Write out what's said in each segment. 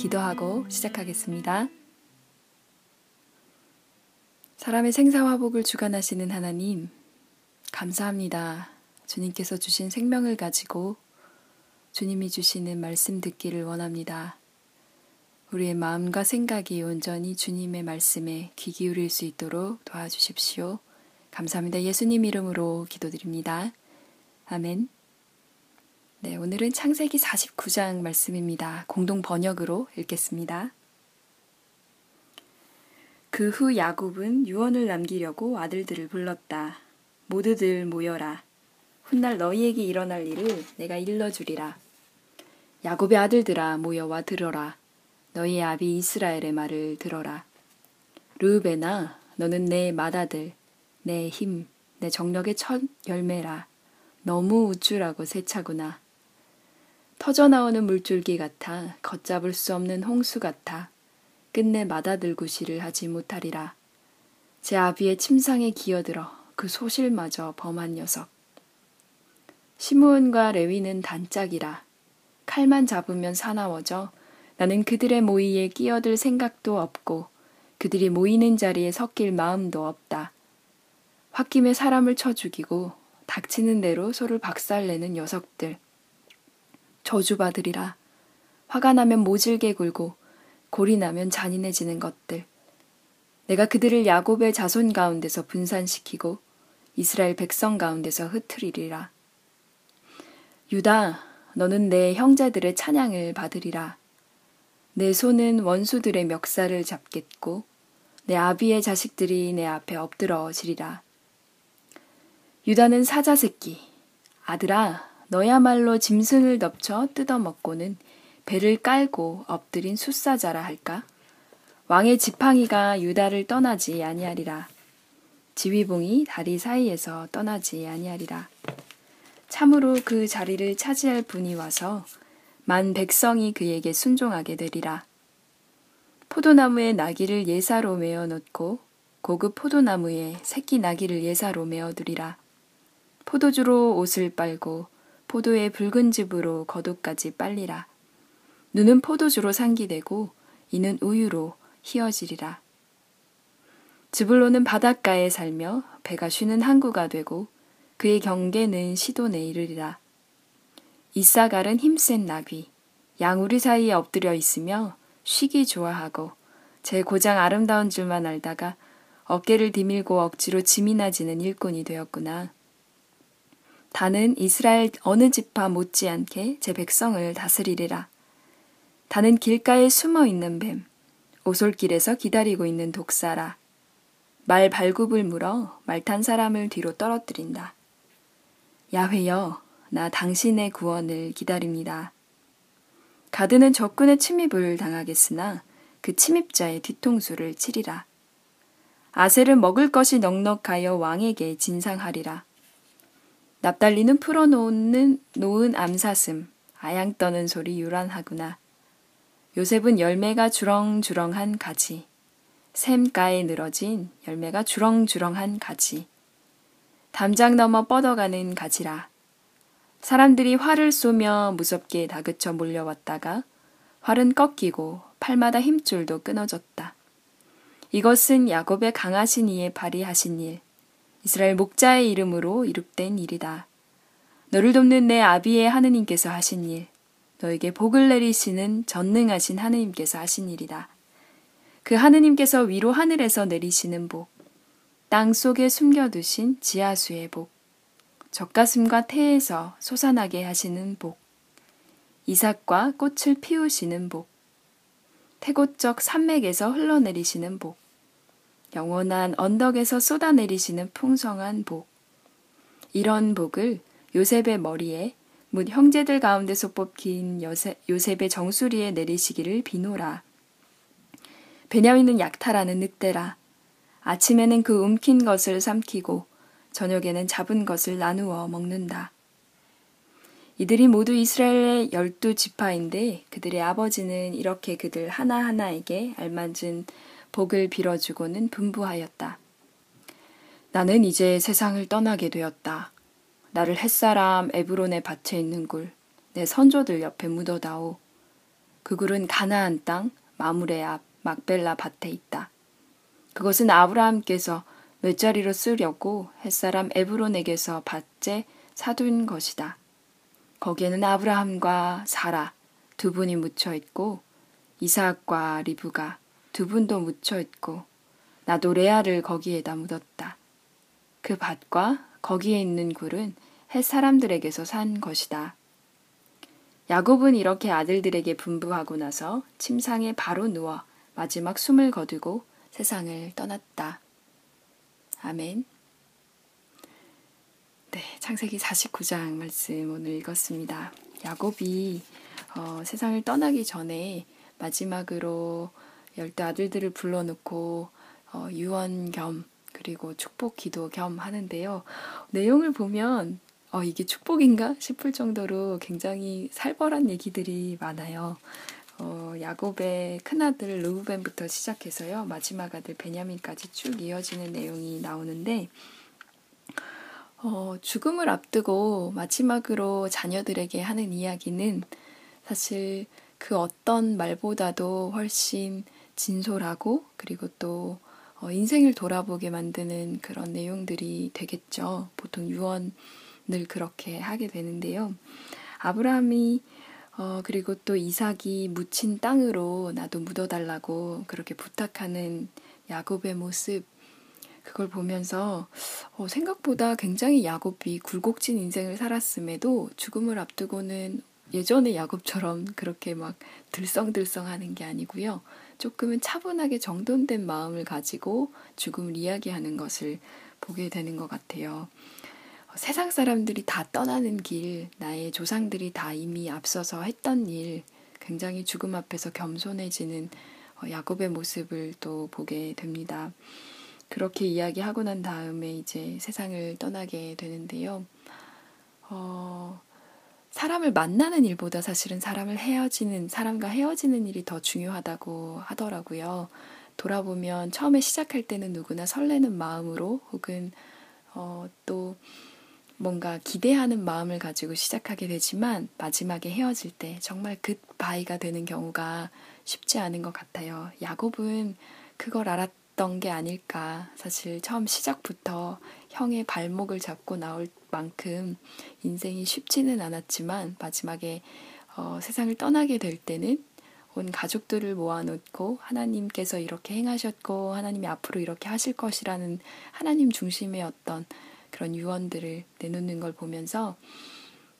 기도하고 시작하겠습니다. 사람의 생사화복을 주관하시는 하나님, 감사합니다. 주님께서 주신 생명을 가지고 주님이 주시는 말씀 듣기를 원합니다. 우리의 마음과 생각이 온전히 주님의 말씀에 귀 기울일 수 있도록 도와주십시오. 감사합니다. 예수님 이름으로 기도드립니다. 아멘. 네, 오늘은 창세기 49장 말씀입니다. 공동 번역으로 읽겠습니다. 그 후 야곱은 유언을 남기려고 아들들을 불렀다. 모두들 모여라. 훗날 너희에게 일어날 일을 내가 일러주리라. 야곱의 아들들아 모여와 들어라. 너희 아비 이스라엘의 말을 들어라. 르우베나 너는 내 맏아들, 내 힘, 내 정력의 첫 열매라. 너무 우쭐하고 세차구나. 터져나오는 물줄기 같아 걷잡을 수 없는 홍수 같아 끝내 맏아들구시를 하지 못하리라. 제 아비의 침상에 기어들어 그 소실마저 범한 녀석. 시므온과 레위는 단짝이라. 칼만 잡으면 사나워져 나는 그들의 모의에 끼어들 생각도 없고 그들이 모이는 자리에 섞일 마음도 없다. 홧김에 사람을 쳐 죽이고 닥치는 대로 소를 박살내는 녀석들. 저주받으리라. 화가 나면 모질게 굴고 골이 나면 잔인해지는 것들. 내가 그들을 야곱의 자손 가운데서 분산시키고 이스라엘 백성 가운데서 흩트리리라. 유다, 너는 내 형제들의 찬양을 받으리라. 내 손은 원수들의 멱살을 잡겠고 내 아비의 자식들이 내 앞에 엎드러지리라. 유다는 사자 새끼. 아들아, 너야말로 짐승을 덮쳐 뜯어먹고는 배를 깔고 엎드린 숫사자라 할까? 왕의 지팡이가 유다를 떠나지 아니하리라. 지휘봉이 다리 사이에서 떠나지 아니하리라. 참으로 그 자리를 차지할 분이 와서 만 백성이 그에게 순종하게 되리라. 포도나무에 나귀를 예사로 메어 놓고 고급 포도나무에 새끼 나귀를 예사로 메어 두리라. 포도주로 옷을 빨고 포도의 붉은 즙으로 겉옷까지 빨리라. 눈은 포도주로 상기되고 이는 우유로 희어지리라. 즈불로는 바닷가에 살며 배가 쉬는 항구가 되고 그의 경계는 시돈에 이르리라. 이사갈은 힘센 나귀, 양우리 사이에 엎드려 있으며 쉬기 좋아하고 제 고장 아름다운 줄만 알다가 어깨를 디밀고 억지로 짐이 나 지는 일꾼이 되었구나. 다는 이스라엘 어느 지파 못지않게 제 백성을 다스리리라. 다는 길가에 숨어 있는 뱀, 오솔길에서 기다리고 있는 독사라. 말 발굽을 물어 말탄 사람을 뒤로 떨어뜨린다. 야훼여, 나 당신의 구원을 기다립니다. 가드는 적군의 침입을 당하겠으나 그 침입자의 뒤통수를 치리라. 아셀은 먹을 것이 넉넉하여 왕에게 진상하리라. 납달리는 풀어놓는 놓은 암사슴, 아양 떠는 소리 유란하구나. 요셉은 열매가 주렁주렁한 가지, 샘가에 늘어진 열매가 주렁주렁한 가지, 담장 넘어 뻗어가는 가지라. 사람들이 활을 쏘며 무섭게 다그쳐 몰려왔다가 활은 꺾이고 팔마다 힘줄도 끊어졌다. 이것은 야곱의 강하신 이의 발휘하신 일, 이스라엘 목자의 이름으로 이룩된 일이다. 너를 돕는 내 아비의 하느님께서 하신 일, 너에게 복을 내리시는 전능하신 하느님께서 하신 일이다. 그 하느님께서 위로 하늘에서 내리시는 복, 땅 속에 숨겨두신 지하수의 복, 젖가슴과 태에서 솟아나게 하시는 복, 이삭과 꽃을 피우시는 복, 태고적 산맥에서 흘러내리시는 복, 영원한 언덕에서 쏟아내리시는 풍성한 복. 이런 복을 요셉의 머리에 묻 형제들 가운데서 뽑힌 요셉, 요셉의 정수리에 내리시기를 비노라. 베냐민은 약탈하는 늑대라. 아침에는 그 움킨 것을 삼키고 저녁에는 잡은 것을 나누어 먹는다. 이들이 모두 이스라엘의 열두 지파인데 그들의 아버지는 이렇게 그들 하나하나에게 알맞은 복을 빌어주고는 분부하였다. 나는 이제 세상을 떠나게 되었다. 나를 햇사람 에브론의 밭에 있는 굴, 내 선조들 옆에 묻어다오. 그 굴은 가나안 땅 마무레 앞 막벨라 밭에 있다. 그것은 아브라함께서 맷자리로 쓰려고 햇사람 에브론에게서 밭에 사둔 것이다. 거기에는 아브라함과 사라 두 분이 묻혀 있고 이삭과 리브가 두 분도 묻혀 있고 나도 레아를 거기에다 묻었다. 그 밭과 거기에 있는 굴은 햇 사람들에게서 산 것이다. 야곱은 이렇게 아들들에게 분부하고 나서 침상에 바로 누워 마지막 숨을 거두고 세상을 떠났다. 아멘. 네, 창세기 49장 말씀 오늘 읽었습니다. 야곱이 어, 세상을 떠나기 전에 마지막으로 열두 아들들을 불러놓고 어, 유언 겸 그리고 축복 기도 겸 하는데요. 내용을 보면 어, 이게 축복인가 싶을 정도로 굉장히 살벌한 얘기들이 많아요. 어, 야곱의 큰아들 루벤부터 시작해서요. 마지막 아들 베냐민까지 쭉 이어지는 내용이 나오는데 어, 죽음을 앞두고 마지막으로 자녀들에게 하는 이야기는 사실 그 어떤 말보다도 훨씬 진솔하고 그리고 또 어, 인생을 돌아보게 만드는 그런 내용들이 되겠죠. 보통 유언을 그렇게 하게 되는데요. 아브라함이 어, 그리고 또 이삭이 묻힌 땅으로 나도 묻어달라고 그렇게 부탁하는 야곱의 모습, 그걸 보면서 어, 생각보다 굉장히 야곱이 굴곡진 인생을 살았음에도 죽음을 앞두고는 예전의 야곱처럼 그렇게 막 들썽들썽하는 게 아니고요. 조금은 차분하게 정돈된 마음을 가지고 죽음을 이야기하는 것을 보게 되는 것 같아요. 세상 사람들이 다 떠나는 길, 나의 조상들이 다 이미 앞서서 했던 일, 굉장히 죽음 앞에서 겸손해지는 어, 야곱의 모습을 또 보게 됩니다. 그렇게 이야기하고 난 다음에 이제 세상을 떠나게 되는데요. 어, 사람을 만나는 일보다 사실은 사람을 헤어지는, 사람과 헤어지는 일이 더 중요하다고 하더라고요. 돌아보면 처음에 시작할 때는 누구나 설레는 마음으로 혹은 어, 또 뭔가 기대하는 마음을 가지고 시작하게 되지만 마지막에 헤어질 때 정말 굿바이가 되는 경우가 쉽지 않은 것 같아요. 야곱은 그걸 알았던 게 아닐까. 사실 처음 시작부터 형의 발목을 잡고 나올 만큼 인생이 쉽지는 않았지만 마지막에 어, 세상을 떠나게 될 때는 온 가족들을 모아놓고 하나님께서 이렇게 행하셨고 하나님이 앞으로 이렇게 하실 것이라는 하나님 중심의 어떤 그런 유언들을 내놓는 걸 보면서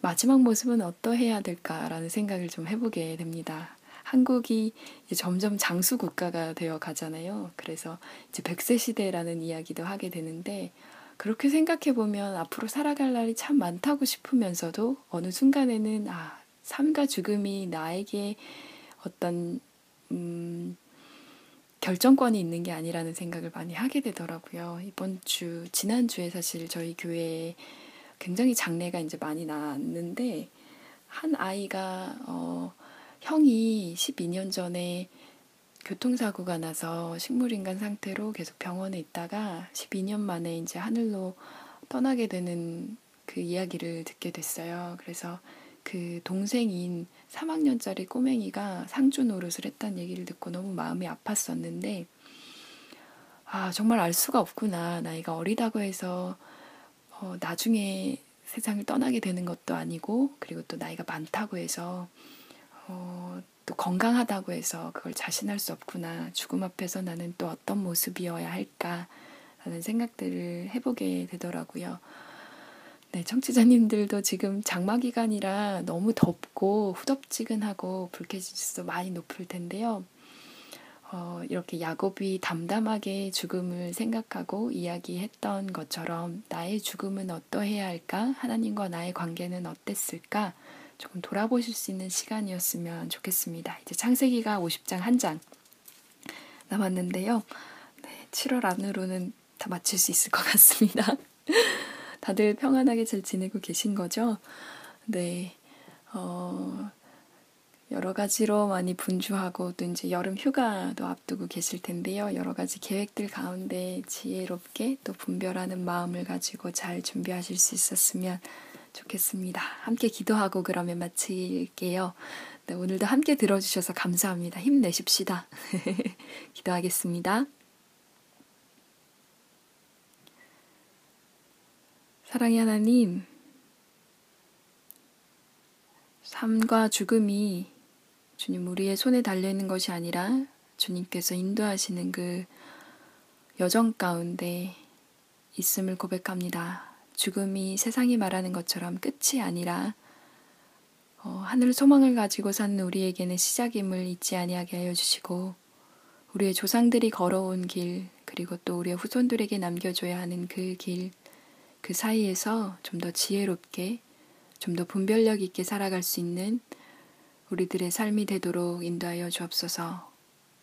마지막 모습은 어떠해야 될까라는 생각을 좀 해보게 됩니다. 한국이 점점 장수 국가가 되어 가잖아요. 그래서 이제 백세 시대라는 이야기도 하게 되는데 그렇게 생각해 보면 앞으로 살아갈 날이 참 많다고 싶으면서도 어느 순간에는 아 삶과 죽음이 나에게 어떤 음, 결정권이 있는 게 아니라는 생각을 많이 하게 되더라고요. 이번 주, 지난 주에 사실 저희 교회에 굉장히 장례가 이제 많이 났는데, 한 아이가, 어, 형이 12년 전에 교통사고가 나서 식물인간 상태로 계속 병원에 있다가 12년 만에 이제 하늘로 떠나게 되는 그 이야기를 듣게 됐어요. 그래서 그 동생인 3학년짜리 꼬맹이가 상주 노릇을 했다는 얘기를 듣고 너무 마음이 아팠었는데, 아, 정말 알 수가 없구나. 나이가 어리다고 해서, 어, 나중에 세상을 떠나게 되는 것도 아니고, 그리고 또 나이가 많다고 해서, 어, 또 건강하다고 해서 그걸 자신할 수 없구나. 죽음 앞에서 나는 또 어떤 모습이어야 할까. 라는 생각들을 해보게 되더라고요. 네, 청취자님들도 지금 장마 기간이라 너무 덥고 후덥지근하고 불쾌지수도 많이 높을 텐데요. 어, 이렇게 야곱이 담담하게 죽음을 생각하고 이야기했던 것처럼 나의 죽음은 어떠해야 할까? 하나님과 나의 관계는 어땠을까? 조금 돌아보실 수 있는 시간이었으면 좋겠습니다. 이제 창세기가 50장 한 장 남았는데요. 네, 7월 안으로는 다 마칠 수 있을 것 같습니다. 다들 평안하게 잘 지내고 계신 거죠? 네. 어, 여러 가지로 많이 분주하고 또 이제 여름 휴가도 앞두고 계실 텐데요. 여러 가지 계획들 가운데 지혜롭게 또 분별하는 마음을 가지고 잘 준비하실 수 있었으면 좋겠습니다. 함께 기도하고 그러면 마칠게요. 네, 오늘도 함께 들어주셔서 감사합니다. 힘내십시다. 기도하겠습니다. 사랑의 하나님, 삶과 죽음이 주님 우리의 손에 달려있는 것이 아니라 주님께서 인도하시는 그 여정 가운데 있음을 고백합니다. 죽음이 세상이 말하는 것처럼 끝이 아니라 어, 하늘 소망을 가지고 사는 우리에게는 시작임을 잊지 아니하게 하여 주시고 우리의 조상들이 걸어온 길 그리고 또 우리의 후손들에게 남겨줘야 하는 그 길, 그 사이에서 좀 더 지혜롭게 좀 더 분별력 있게 살아갈 수 있는 우리들의 삶이 되도록 인도하여 주옵소서.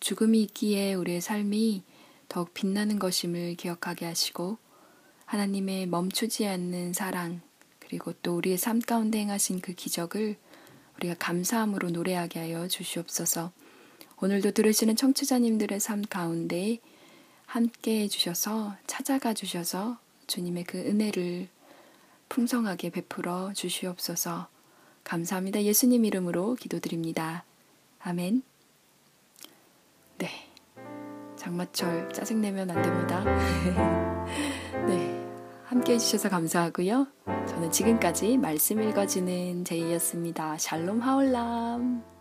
죽음이 있기에 우리의 삶이 더욱 빛나는 것임을 기억하게 하시고 하나님의 멈추지 않는 사랑 그리고 또 우리의 삶 가운데 행하신 그 기적을 우리가 감사함으로 노래하게 하여 주시옵소서. 오늘도 들으시는 청취자님들의 삶 가운데 함께 해주셔서 찾아가 주셔서 주님의 그 은혜를 풍성하게 베풀어 주시옵소서. 감사합니다. 예수님 이름으로 기도드립니다. 아멘. 네. 장마철 짜증내면 안 됩니다. 네. 함께 해주셔서 감사하고요. 저는 지금까지 말씀 읽어주는 제이였습니다. 샬롬 하올람.